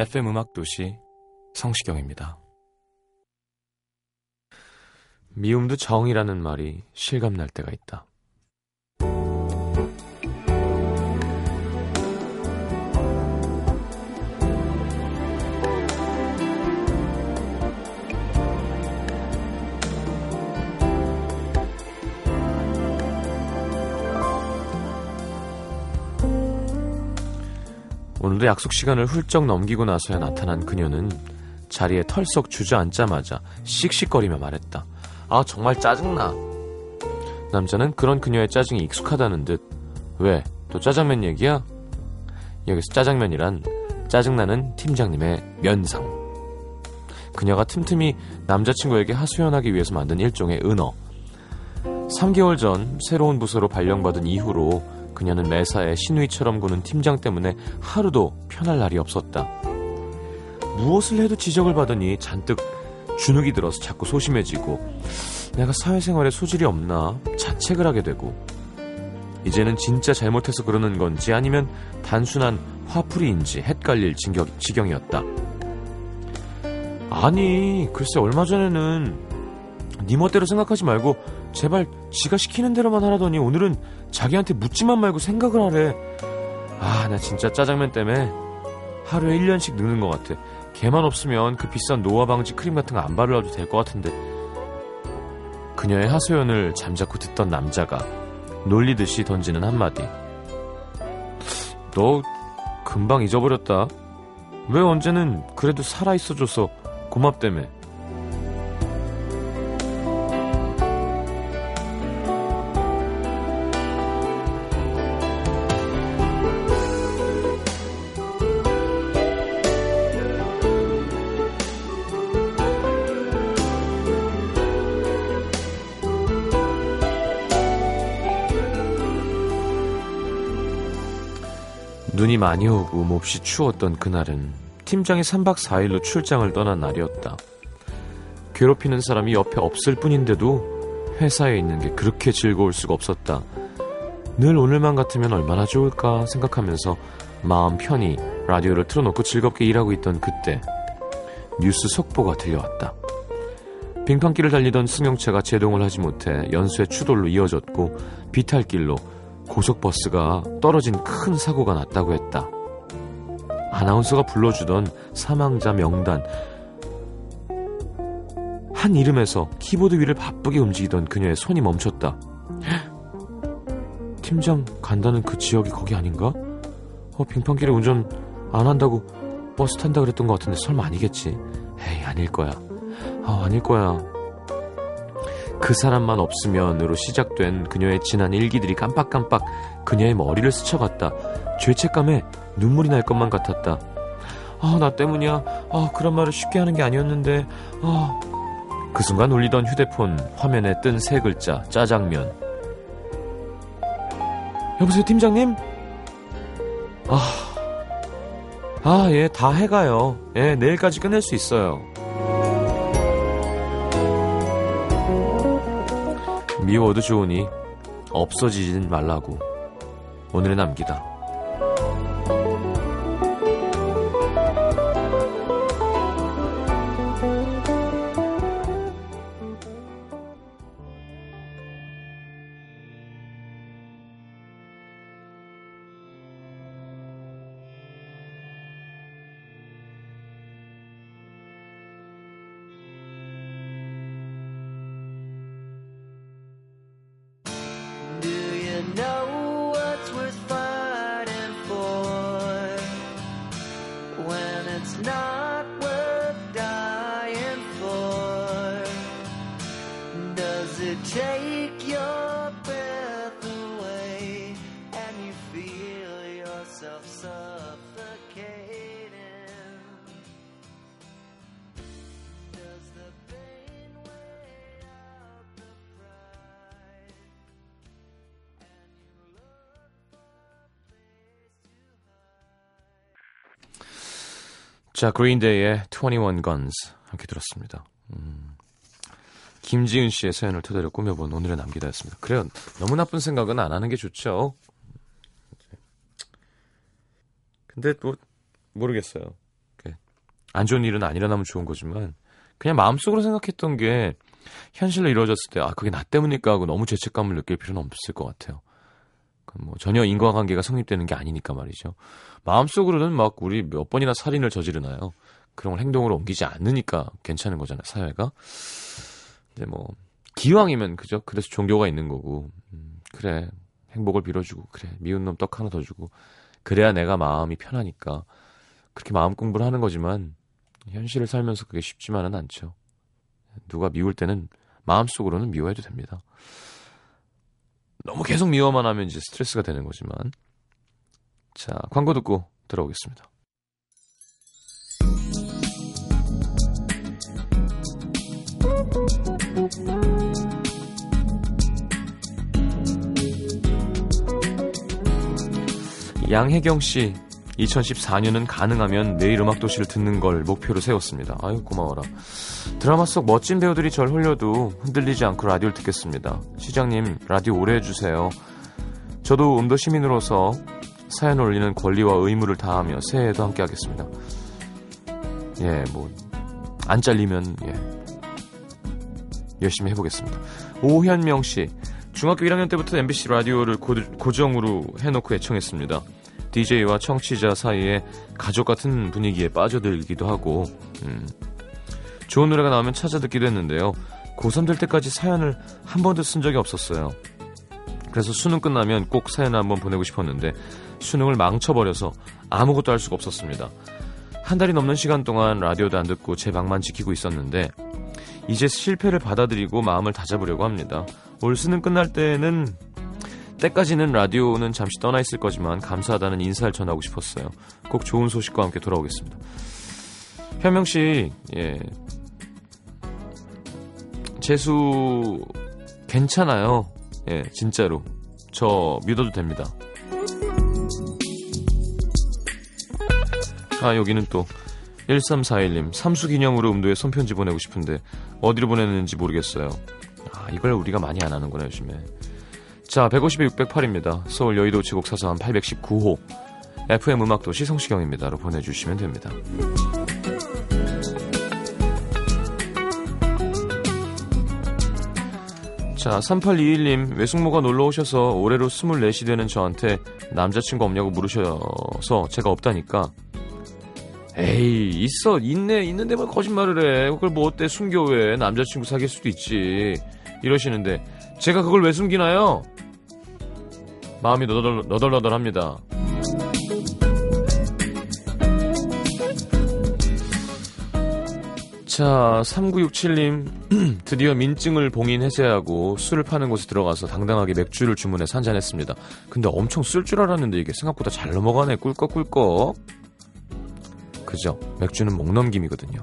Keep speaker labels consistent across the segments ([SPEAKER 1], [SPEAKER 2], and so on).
[SPEAKER 1] FM 음악 도시 성시경입니다. 미움도 정이라는 말이 실감 날 때가 있다. 오늘도 약속 시간을 훌쩍 넘기고 나서야 나타난 그녀는 자리에 털썩 주저앉자마자 씩씩거리며 말했다. 아, 정말 짜증나. 남자는 그런 그녀의 짜증이 익숙하다는 듯, 왜? 또 짜장면 얘기야? 여기서 짜장면이란 짜증나는 팀장님의 면상. 그녀가 틈틈이 남자친구에게 하소연하기 위해서 만든 일종의 은어. 3개월 전 새로운 부서로 발령받은 이후로 그녀는 매사에 신우이처럼 구는 팀장 때문에 하루도 편할 날이 없었다. 무엇을 해도 지적을 받으니 잔뜩 주눅이 들어서 자꾸 소심해지고 내가 사회생활에 소질이 없나 자책을 하게 되고 이제는 진짜 잘못해서 그러는 건지 아니면 단순한 화풀이인지 헷갈릴 진격, 지경이었다. 아니 글쎄 얼마 전에는 네 멋대로 생각하지 말고 제발 지가 시키는 대로만 하라더니 오늘은 자기한테 묻지만 말고 생각을 하래. 아, 나 진짜 짜장면 때문에 하루에 1년씩 늙는 것 같아. 걔만 없으면 그 비싼 노화 방지 크림 같은 거 안 바르라도 될 것 같은데. 그녀의 하소연을 잠자코 듣던 남자가 놀리듯이 던지는 한마디. 너 금방 잊어버렸다. 왜 언제는 그래도 살아있어줘서 고맙다며. 많이 오고 몹시 추웠던 그날은 팀장이 3박 4일로 출장을 떠난 날이었다. 괴롭히는 사람이 옆에 없을 뿐인데도 회사에 있는 게 그렇게 즐거울 수가 없었다. 늘 오늘만 같으면 얼마나 좋을까 생각하면서 마음 편히 라디오를 틀어놓고 즐겁게 일하고 있던 그때 뉴스 속보가 들려왔다. 빙판길을 달리던 승용차가 제동을 하지 못해 연수의 추돌로 이어졌고 비탈길로 고속버스가 떨어진 큰 사고가 났다고 했다. 아나운서가 불러주던 사망자 명단. 한 이름에서 키보드 위를 바쁘게 움직이던 그녀의 손이 멈췄다. 팀장 간다는 그 지역이 거기 아닌가? 어, 빙판길에 운전 안 한다고 버스 탄다 그랬던 것 같은데 설마 아니겠지? 에이, 아닐 거야. 아, 아닐 거야. 그 사람만 없으면으로 시작된 그녀의 지난 일기들이 깜빡깜빡 그녀의 머리를 스쳐갔다. 죄책감에 눈물이 날 것만 같았다. 아, 나 때문이야. 아, 그런 말을 쉽게 하는 게 아니었는데. 아. 그 순간 울리던 휴대폰 화면에 뜬 세 글자, 짜장면. 여보세요, 팀장님? 아. 아, 예, 다 해가요. 예, 내일까지 끝낼 수 있어요. 미워도 좋으니 없어지진 말라고 오늘의 남기다. 자, 그린데이의 21 Guns 함께 들었습니다. 음, 김지은 씨의 사연을 토대로 꾸며본 오늘의 남기다였습니다. 그래요. 너무 나쁜 생각은 안 하는 게 좋죠. 근데 뭐 모르겠어요. 안 좋은 일은 안 일어나면 좋은 거지만 그냥 마음속으로 생각했던 게 현실로 이루어졌을 때 아 그게 나 때문일까 하고 너무 죄책감을 느낄 필요는 없을 것 같아요. 뭐 전혀 인과관계가 성립되는 게 아니니까 말이죠. 마음속으로는 막 우리 몇 번이나 살인을 저지르나요. 그런 걸 행동으로 옮기지 않으니까 괜찮은 거잖아요. 사회가. 근데 뭐 기왕이면 그죠. 그래서 종교가 있는 거고. 음, 그래 행복을 빌어주고 그래 미운 놈 떡 하나 더 주고 그래야 내가 마음이 편하니까 그렇게 마음 공부를 하는 거지만 현실을 살면서 그게 쉽지만은 않죠. 누가 미울 때는 마음속으로는 미워해도 됩니다. 너무 계속 미워만 하면 이제 스트레스가 되는 거지만. 자, 광고 듣고 들어오겠습니다. 양혜경 씨, 2014년은 가능하면 내일 음악도시를 듣는 걸 목표로 세웠습니다. 아유, 고마워라. 드라마 속 멋진 배우들이 절 홀려도 흔들리지 않고 라디오를 듣겠습니다. 시장님, 라디오 오래 해주세요. 저도 음도 시민으로서 사연 올리는 권리와 의무를 다하며 새해에도 함께 하겠습니다. 예, 뭐, 안 잘리면, 예. 열심히 해보겠습니다. 오현명 씨, 중학교 1학년 때부터 MBC 라디오를 고, 고정으로 해놓고 애청했습니다. DJ와 청취자 사이에 가족 같은 분위기에 빠져들기도 하고, 음, 좋은 노래가 나오면 찾아 듣기도 했는데요. 고3 될 때까지 사연을 한 번도 쓴 적이 없었어요. 그래서 수능 끝나면 꼭 사연을 한번 보내고 싶었는데 수능을 망쳐버려서 아무것도 할 수가 없었습니다. 한 달이 넘는 시간 동안 라디오도 안 듣고 제 방만 지키고 있었는데 이제 실패를 받아들이고 마음을 다잡으려고 합니다. 올 수능 끝날 때는 때까지는 라디오는 잠시 떠나 있을 거지만 감사하다는 인사를 전하고 싶었어요. 꼭 좋은 소식과 함께 돌아오겠습니다. 현명 씨, 예. 재수 괜찮아요. 예, 진짜로. 저 믿어도 됩니다. 아, 여기는 또 1341님, 삼수 기념으로 음도에 손편지 보내고 싶은데 어디로 보냈는지 모르겠어요. 아, 이걸 우리가 많이 안 하는구나, 요즘에. 자, 150에 608입니다. 서울 여의도 지곡 사서한 819호. FM 음악도시 성시경입니다로 보내주시면 됩니다. 자, 3821님, 외숙모가 놀러 오셔서 올해로 24시 되는 저한테 남자친구 없냐고 물으셔서 제가 없다니까. 에이, 있어, 있네, 있는데 뭐 거짓말을 해. 그걸 뭐 어때, 숨겨 왜. 남자친구 사귈 수도 있지. 이러시는데, 제가 그걸 왜 숨기나요? 마음이 너덜, 너덜너덜합니다. 자, 3967님, 드디어 민증을 봉인해서야 하고 술을 파는 곳에 들어가서 당당하게 맥주를 주문해서 한잔 했습니다. 근데 엄청 쓸 줄 알았는데 이게 생각보다 잘 넘어가네, 꿀꺽꿀꺽. 그죠? 맥주는 목넘김이거든요.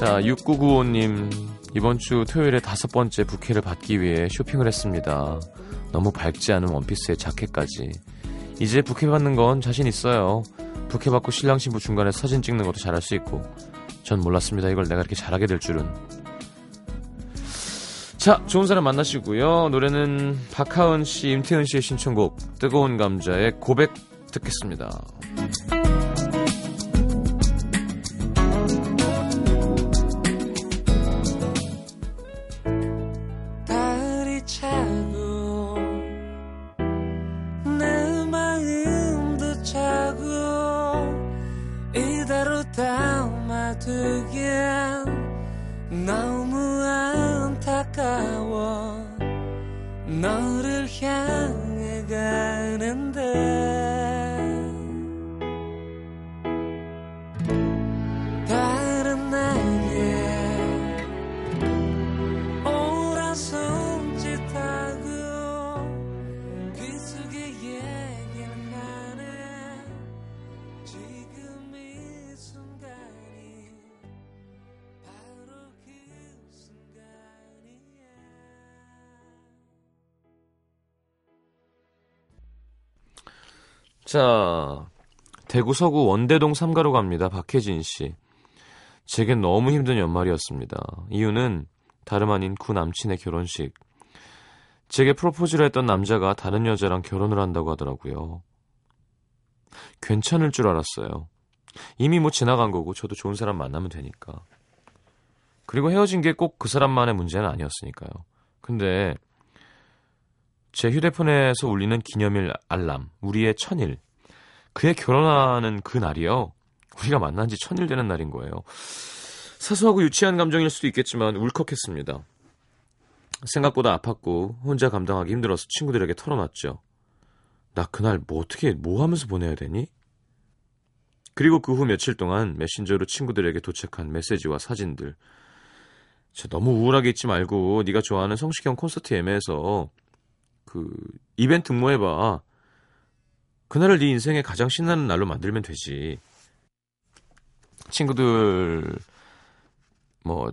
[SPEAKER 1] 자, 6995님, 이번 주 토요일에 다섯 번째 부케를 받기 위해 쇼핑을 했습니다. 너무 밝지 않은 원피스에 자켓까지. 이제 부케 받는 건 자신 있어요. 부케 받고 신랑 신부 중간에 사진 찍는 것도 잘할 수 있고. 전 몰랐습니다. 이걸 내가 이렇게 잘하게 될 줄은. 자, 좋은 사람 만나시고요. 노래는 박하은 씨, 임태은 씨의 신청곡 뜨거운 감자의 고백 듣겠습니다. 자, 대구 서구 원대동 삼가로 갑니다. 박혜진 씨. 제겐 너무 힘든 연말이었습니다. 이유는 다름 아닌 구 남친의 결혼식. 제게 프로포즈를 했던 남자가 다른 여자랑 결혼을 한다고 하더라고요. 괜찮을 줄 알았어요. 이미 뭐 지나간 거고 저도 좋은 사람 만나면 되니까. 그리고 헤어진 게 꼭 그 사람만의 문제는 아니었으니까요. 근데 제 휴대폰에서 울리는 기념일 알람, 우리의 천일. 그의 결혼하는 그 날이요. 우리가 만난 지 천일 되는 날인 거예요. 사소하고 유치한 감정일 수도 있겠지만 울컥했습니다. 생각보다 아팠고 혼자 감당하기 힘들어서 친구들에게 털어놨죠. 나 그날 뭐 어떻게 뭐 하면서 보내야 되니? 그리고 그 후 며칠 동안 메신저로 친구들에게 도착한 메시지와 사진들. 저 너무 우울하게 있지 말고 네가 좋아하는 성시경 콘서트 예매해서 그 이벤트 응모해봐. 그날을 네 인생의 가장 신나는 날로 만들면 되지. 친구들 뭐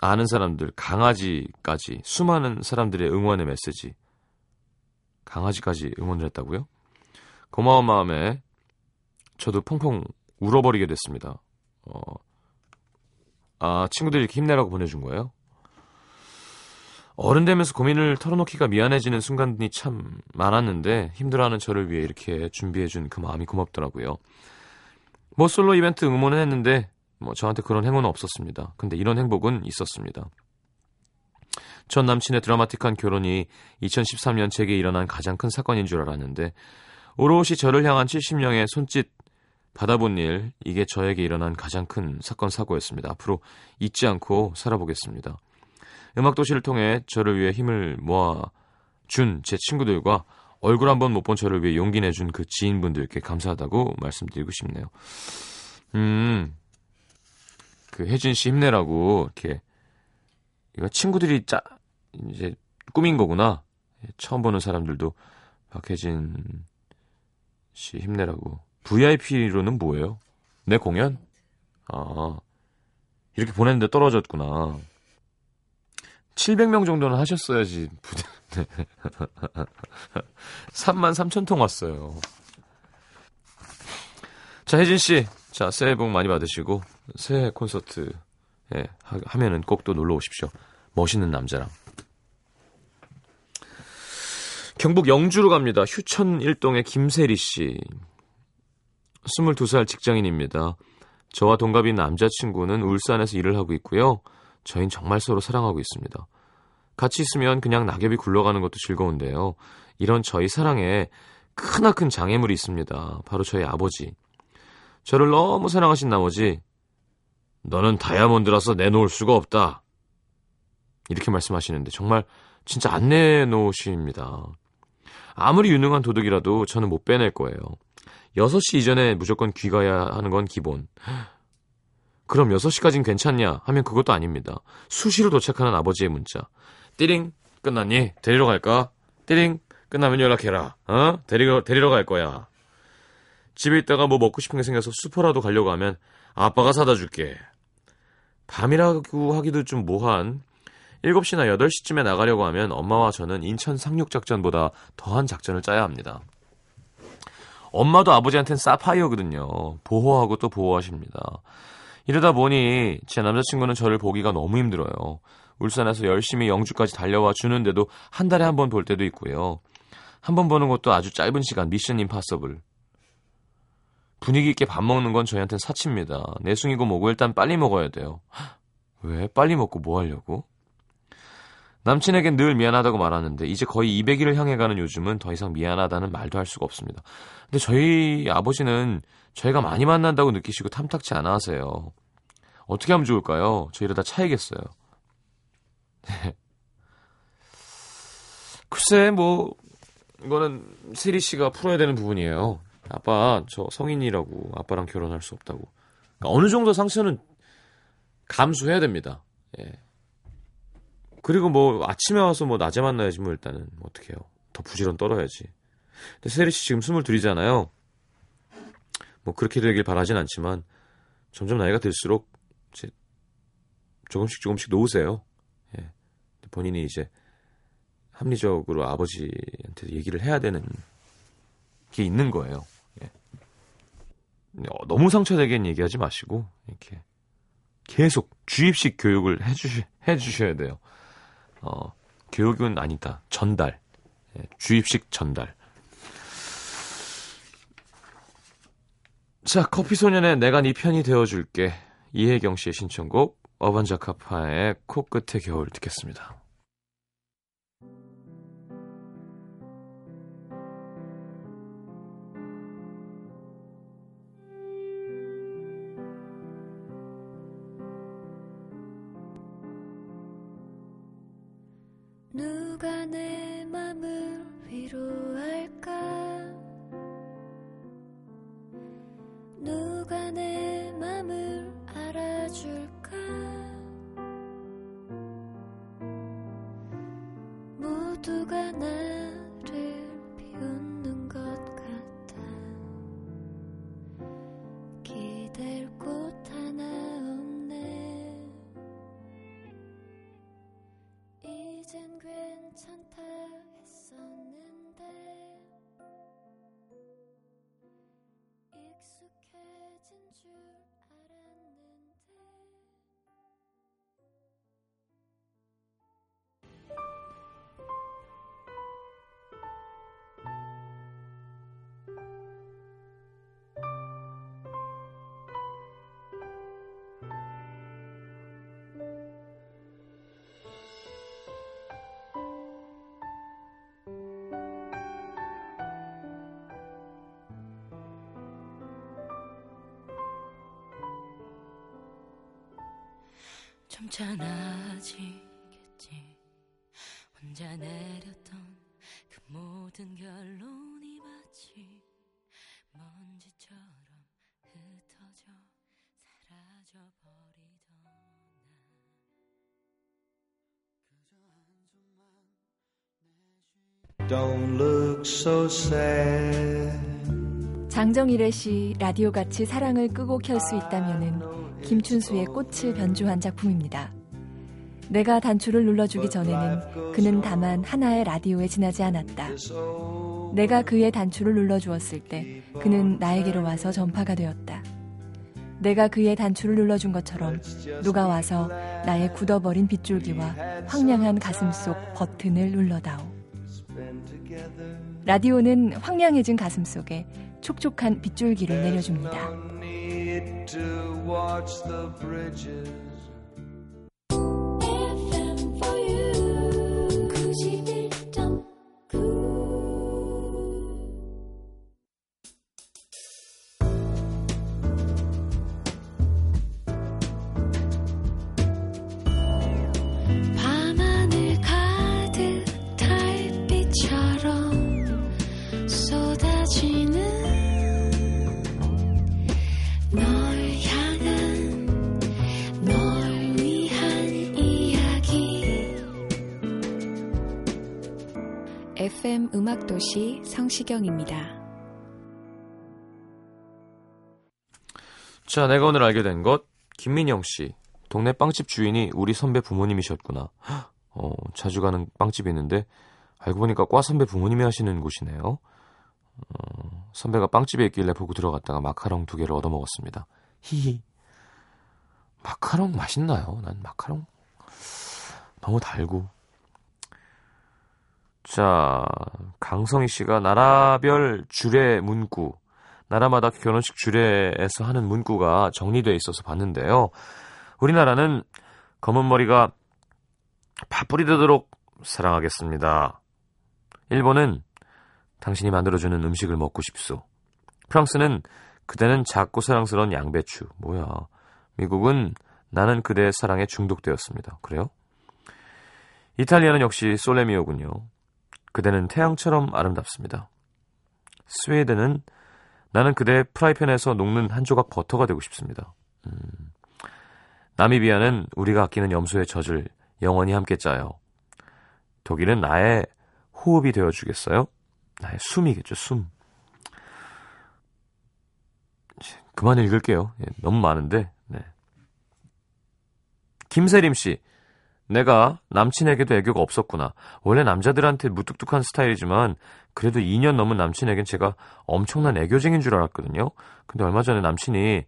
[SPEAKER 1] 아는 사람들 강아지까지 수많은 사람들의 응원의 메시지 강아지까지 응원을 했다고요? 고마운 마음에 저도 펑펑 울어버리게 됐습니다. 어, 아 친구들이 이렇게 힘내라고 보내준 거예요? 어른 되면서 고민을 털어놓기가 미안해지는 순간이 참 많았는데 힘들어하는 저를 위해 이렇게 준비해준 그 마음이 고맙더라고요. 뭐 솔로 이벤트 응모는 했는데 뭐 저한테 그런 행운은 없었습니다. 근데 이런 행복은 있었습니다. 전 남친의 드라마틱한 결혼이 2013년 제게 일어난 가장 큰 사건인 줄 알았는데 오롯이 저를 향한 70명의 손짓 받아본 일 이게 저에게 일어난 가장 큰 사건 사고였습니다. 앞으로 잊지 않고 살아보겠습니다. 음악도시를 통해 저를 위해 힘을 모아 준 제 친구들과 얼굴 한번 못 본 저를 위해 용기 내준 그 지인분들께 감사하다고 말씀드리고 싶네요. 음, 그 혜진 씨 힘내라고 이렇게 이거 친구들이 짜 이제 꾸민 거구나. 처음 보는 사람들도 박혜진 씨 힘내라고. VIP로는 뭐예요? 내 공연? 아, 이렇게 보냈는데 떨어졌구나. 700명 정도는 하셨어야지. 3만 3천 통 왔어요. 자, 혜진 씨. 자, 새해 복 많이 받으시고 새해 콘서트 예, 하, 면은 꼭 또 놀러 오십시오. 멋있는 남자랑. 경북 영주로 갑니다. 휴천 일동의 김세리 씨. 22살 직장인입니다. 저와 동갑인 남자친구는 울산에서 일을 하고 있고요. 저희는 정말 서로 사랑하고 있습니다. 같이 있으면 그냥 낙엽이 굴러가는 것도 즐거운데요. 이런 저희 사랑에 크나큰 장애물이 있습니다. 바로 저희 아버지. 저를 너무 사랑하신 나머지 너는 다이아몬드라서 내놓을 수가 없다. 이렇게 말씀하시는데 정말 진짜 안 내놓으십니다. 아무리 유능한 도둑이라도 저는 못 빼낼 거예요. 6시 이전에 무조건 귀가야 하는 건 기본. 그럼 6시까진 괜찮냐 하면 그것도 아닙니다. 수시로 도착하는 아버지의 문자. 띠링 끝났니? 데리러 갈까? 띠링 끝나면 연락해라. 어? 데리러 데리러 갈 거야. 집에 있다가 뭐 먹고 싶은 게 생겨서 슈퍼라도 가려고 하면 아빠가 사다 줄게. 밤이라고 하기도 좀 뭐한 7시나 8시쯤에 나가려고 하면 엄마와 저는 인천 상륙 작전보다 더한 작전을 짜야 합니다. 엄마도 아버지한테는 사파이어거든요. 보호하고 또 보호하십니다. 이러다 보니 제 남자친구는 저를 보기가 너무 힘들어요. 울산에서 열심히 영주까지 달려와 주는데도 한 달에 한 번 볼 때도 있고요. 한 번 보는 것도 아주 짧은 시간 미션 임파서블. 분위기 있게 밥 먹는 건 저희한테는 사치입니다. 내숭이고 뭐고 일단 빨리 먹어야 돼요. 왜? 빨리 먹고 뭐 하려고? 남친에겐 늘 미안하다고 말하는데 이제 거의 200일을 향해 가는 요즘은 더 이상 미안하다는 말도 할 수가 없습니다. 근데 저희 아버지는 저희가 많이 만난다고 느끼시고 탐탁치 않아 하세요. 어떻게 하면 좋을까요? 저 이러다 차이겠어요. 네. 글쎄, 뭐, 이거는 세리 씨가 풀어야 되는 부분이에요. 아빠, 저 성인이라고 아빠랑 결혼할 수 없다고. 그러니까 어느 정도 상처는 감수해야 됩니다. 예. 그리고 뭐 아침에 와서 뭐 낮에 만나야지 뭐 일단은 뭐 어떻게 해요. 더 부지런 떨어야지. 근데 세리 씨 지금 22이잖아요. 뭐 그렇게 되길 바라진 않지만 점점 나이가 들수록 이제 조금씩 조금씩 놓으세요. 예. 본인이 이제 합리적으로 아버지한테 얘기를 해야 되는 게 있는 거예요. 예. 어, 너무 상처되게 얘기하지 마시고 이렇게 계속 주입식 교육을 해주시, 해주셔야 돼요. 어, 교육은 아니다. 전달. 예, 주입식 전달. 자, 커피소년의 내가 네 편이 되어줄게. 이혜경 씨의 신청곡, 어반자카파의 코끝의 겨울 듣겠습니다.
[SPEAKER 2] 괜찮다
[SPEAKER 3] 좀 차나지겠지 혼자 내렸던 그 모든 결론이 마치 먼지처럼 흩어져 사라져버리던
[SPEAKER 4] Don't look so sad.
[SPEAKER 5] 장정일의 시 라디오 같이 사랑을 끄고 켤 수 있다면은 김춘수의 꽃을 변주한 작품입니다. 내가 단추를 눌러주기 전에는 그는 다만 하나의 라디오에 지나지 않았다. 내가 그의 단추를 눌러주었을 때 그는 나에게로 와서 전파가 되었다. 내가 그의 단추를 눌러준 것처럼 누가 와서 나의 굳어버린 빗줄기와 황량한 가슴 속 버튼을 눌러다오. 라디오는 황량해진 가슴 속에 촉촉한 빗줄기를 내려줍니다.
[SPEAKER 4] To watch the bridges.
[SPEAKER 6] 음악도시 성시경입니다.
[SPEAKER 1] 자, 내가 오늘 알게 된 것, 김민영 씨. 동네 빵집 주인이 우리 선배 부모님이셨구나. 어, 자주 가는 빵집이 있는데, 알고 보니까 과 선배 부모님이 하시는 곳이네요. 어, 선배가 빵집에 있길래 보고 들어갔다가 마카롱 두 개를 얻어 먹었습니다. 히히. 마카롱 맛있나요? 난 마카롱 너무 달고. 자, 강성희 씨가 나라별 주례 문구. 나라마다 결혼식 주례에서 하는 문구가 정리되어 있어서 봤는데요. 우리나라는 검은 머리가 파뿌리 되도록 사랑하겠습니다. 일본은 당신이 만들어주는 음식을 먹고 싶소. 프랑스는 그대는 작고 사랑스러운 양배추. 뭐야. 미국은 나는 그대의 사랑에 중독되었습니다. 그래요? 이탈리아는 역시 솔레미오군요. 그대는 태양처럼 아름답습니다. 스웨덴은 나는 그대 프라이팬에서 녹는 한 조각 버터가 되고 싶습니다. 음. 나미비아는 우리가 아끼는 염소의 젖을 영원히 함께 짜요. 독일은 나의 호흡이 되어주겠어요? 나의 숨이겠죠, 숨. 그만 읽을게요. 예, 너무 많은데. 네. 김세림 씨. 내가 남친에게도 애교가 없었구나. 원래 남자들한테 무뚝뚝한 스타일이지만 그래도 2년 넘은 남친에겐 제가 엄청난 애교쟁인 줄 알았거든요. 근데 얼마 전에 남친이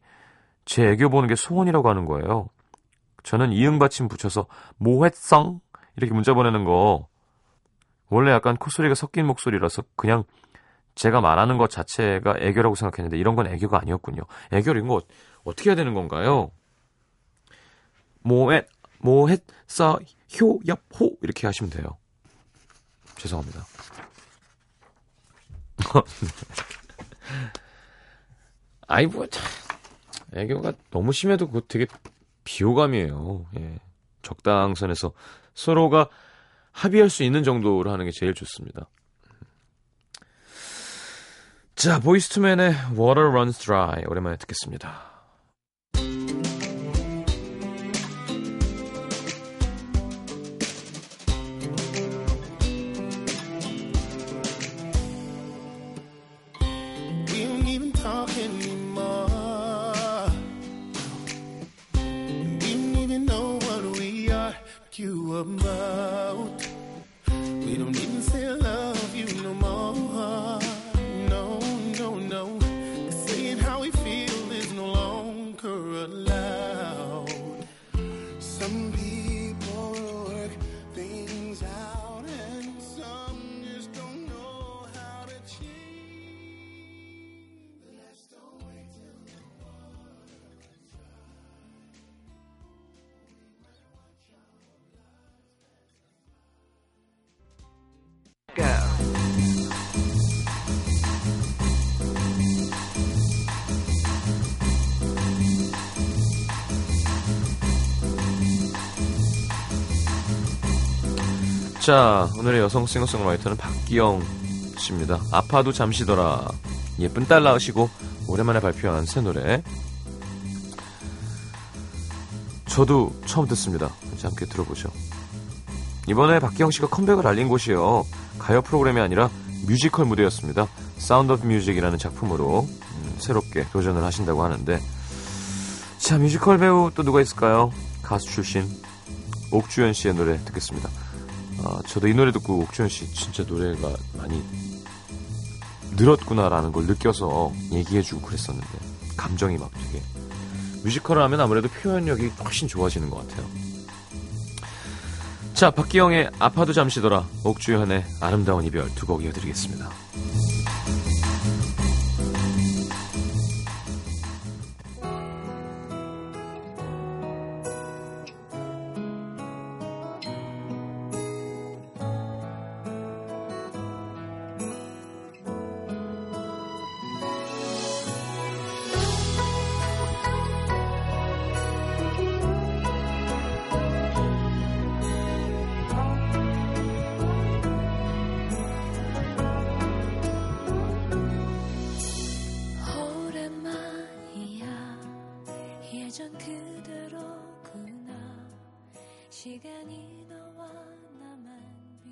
[SPEAKER 1] 제 애교 보는 게 소원이라고 하는 거예요. 저는 이응 받침 붙여서 뭐했성 이렇게 문자 보내는 거 원래 약간 콧소리가 섞인 목소리라서 그냥 제가 말하는 것 자체가 애교라고 생각했는데 이런 건 애교가 아니었군요. 애교 이런 거 어떻게 해야 되는 건가요? 뭐했 뭐 했어 효엽호 이렇게 하시면 돼요. 죄송합니다. 아이 뭐 참, 애교가 너무 심해도 그거 되게 비호감이에요. 예. 적당선에서 서로가 합의할 수 있는 정도로 하는 게 제일 좋습니다. 자, 보이스투맨의 Water Runs Dry 오랜만에 듣겠습니다.
[SPEAKER 7] kembali
[SPEAKER 1] 자, 오늘의 여성 싱어송라이터는 박기영 씨입니다. 아파도 잠시더라. 예쁜 딸 낳으시고 오랜만에 발표한 새 노래. 저도 처음 듣습니다. 같이 함께 들어보죠. 이번에 박기영 씨가 컴백을 알린 곳이요. 가요 프로그램이 아니라 뮤지컬 무대였습니다. Sound of Music이라는 작품으로 음, 새롭게 도전을 하신다고 하는데 자, 뮤지컬 배우 또 누가 있을까요? 가수 출신 옥주현 씨의 노래 듣겠습니다. 아, 저도 이 노래 듣고 옥주현 씨 진짜 노래가 많이 늘었구나라는 걸 느껴서 얘기해주고 그랬었는데 감정이 막 되게 뮤지컬을 하면 아무래도 표현력이 훨씬 좋아지는 것 같아요. 자, 박기영의 아파도 잠시더라, 옥주현의 아름다운 이별 두 곡 이어드리겠습니다.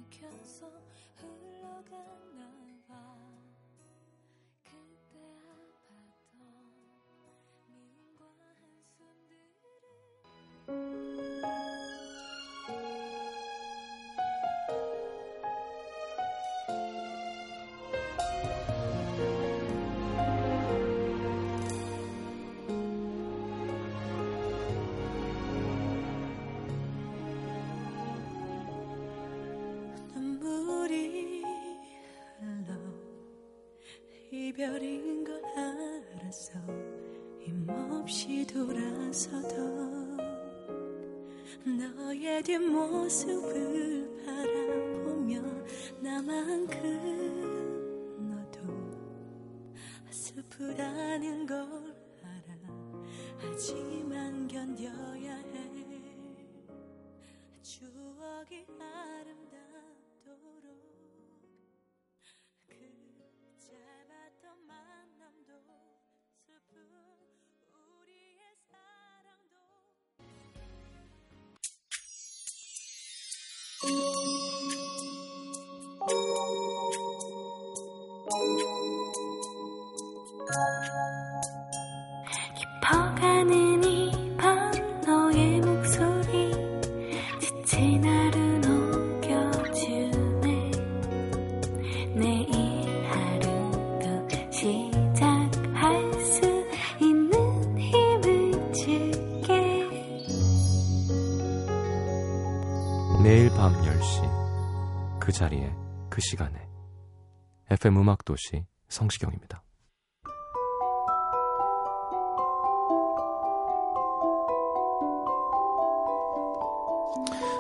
[SPEAKER 2] 비켜서 흘러갔나 봐 이별인 걸 알았어 힘없이 돌아서던 너의 뒷모습을 내일
[SPEAKER 1] 밤 10시 그 자리에 그 시간에. FM 음악 도시 성시경입니다.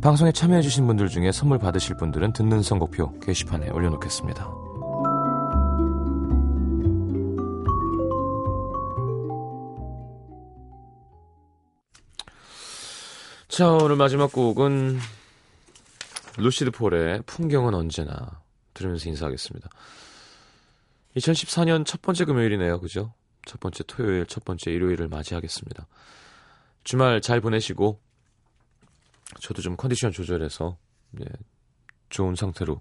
[SPEAKER 1] 방송에 참여해주신 분들 중에 선물 받으실 분들은 듣는 선곡표 게시판에 올려놓겠습니다. 자, 오늘 마지막 곡은 루시드 폴의 풍경은 언제나 들으면서 인사하겠습니다. 2014년 첫 번째 금요일이네요. 그죠? 첫 번째 토요일, 첫 번째 일요일을 맞이하겠습니다. 주말 잘 보내시고 저도 좀 컨디션 조절해서 예, 좋은 상태로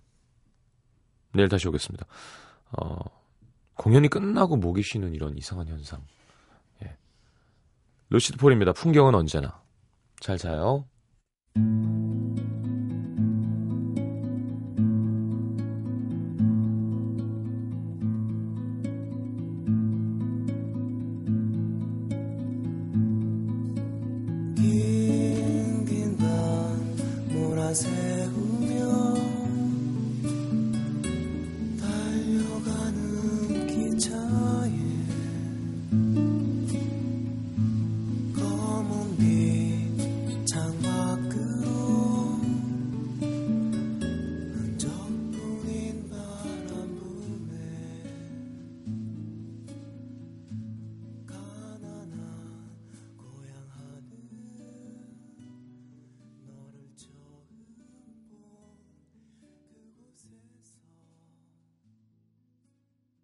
[SPEAKER 1] 내일 다시 오겠습니다. 어, 공연이 끝나고 목이 쉬는 이런 이상한 현상. 예. 루시드 폴입니다. 풍경은 언제나. 잘 자요. as hell.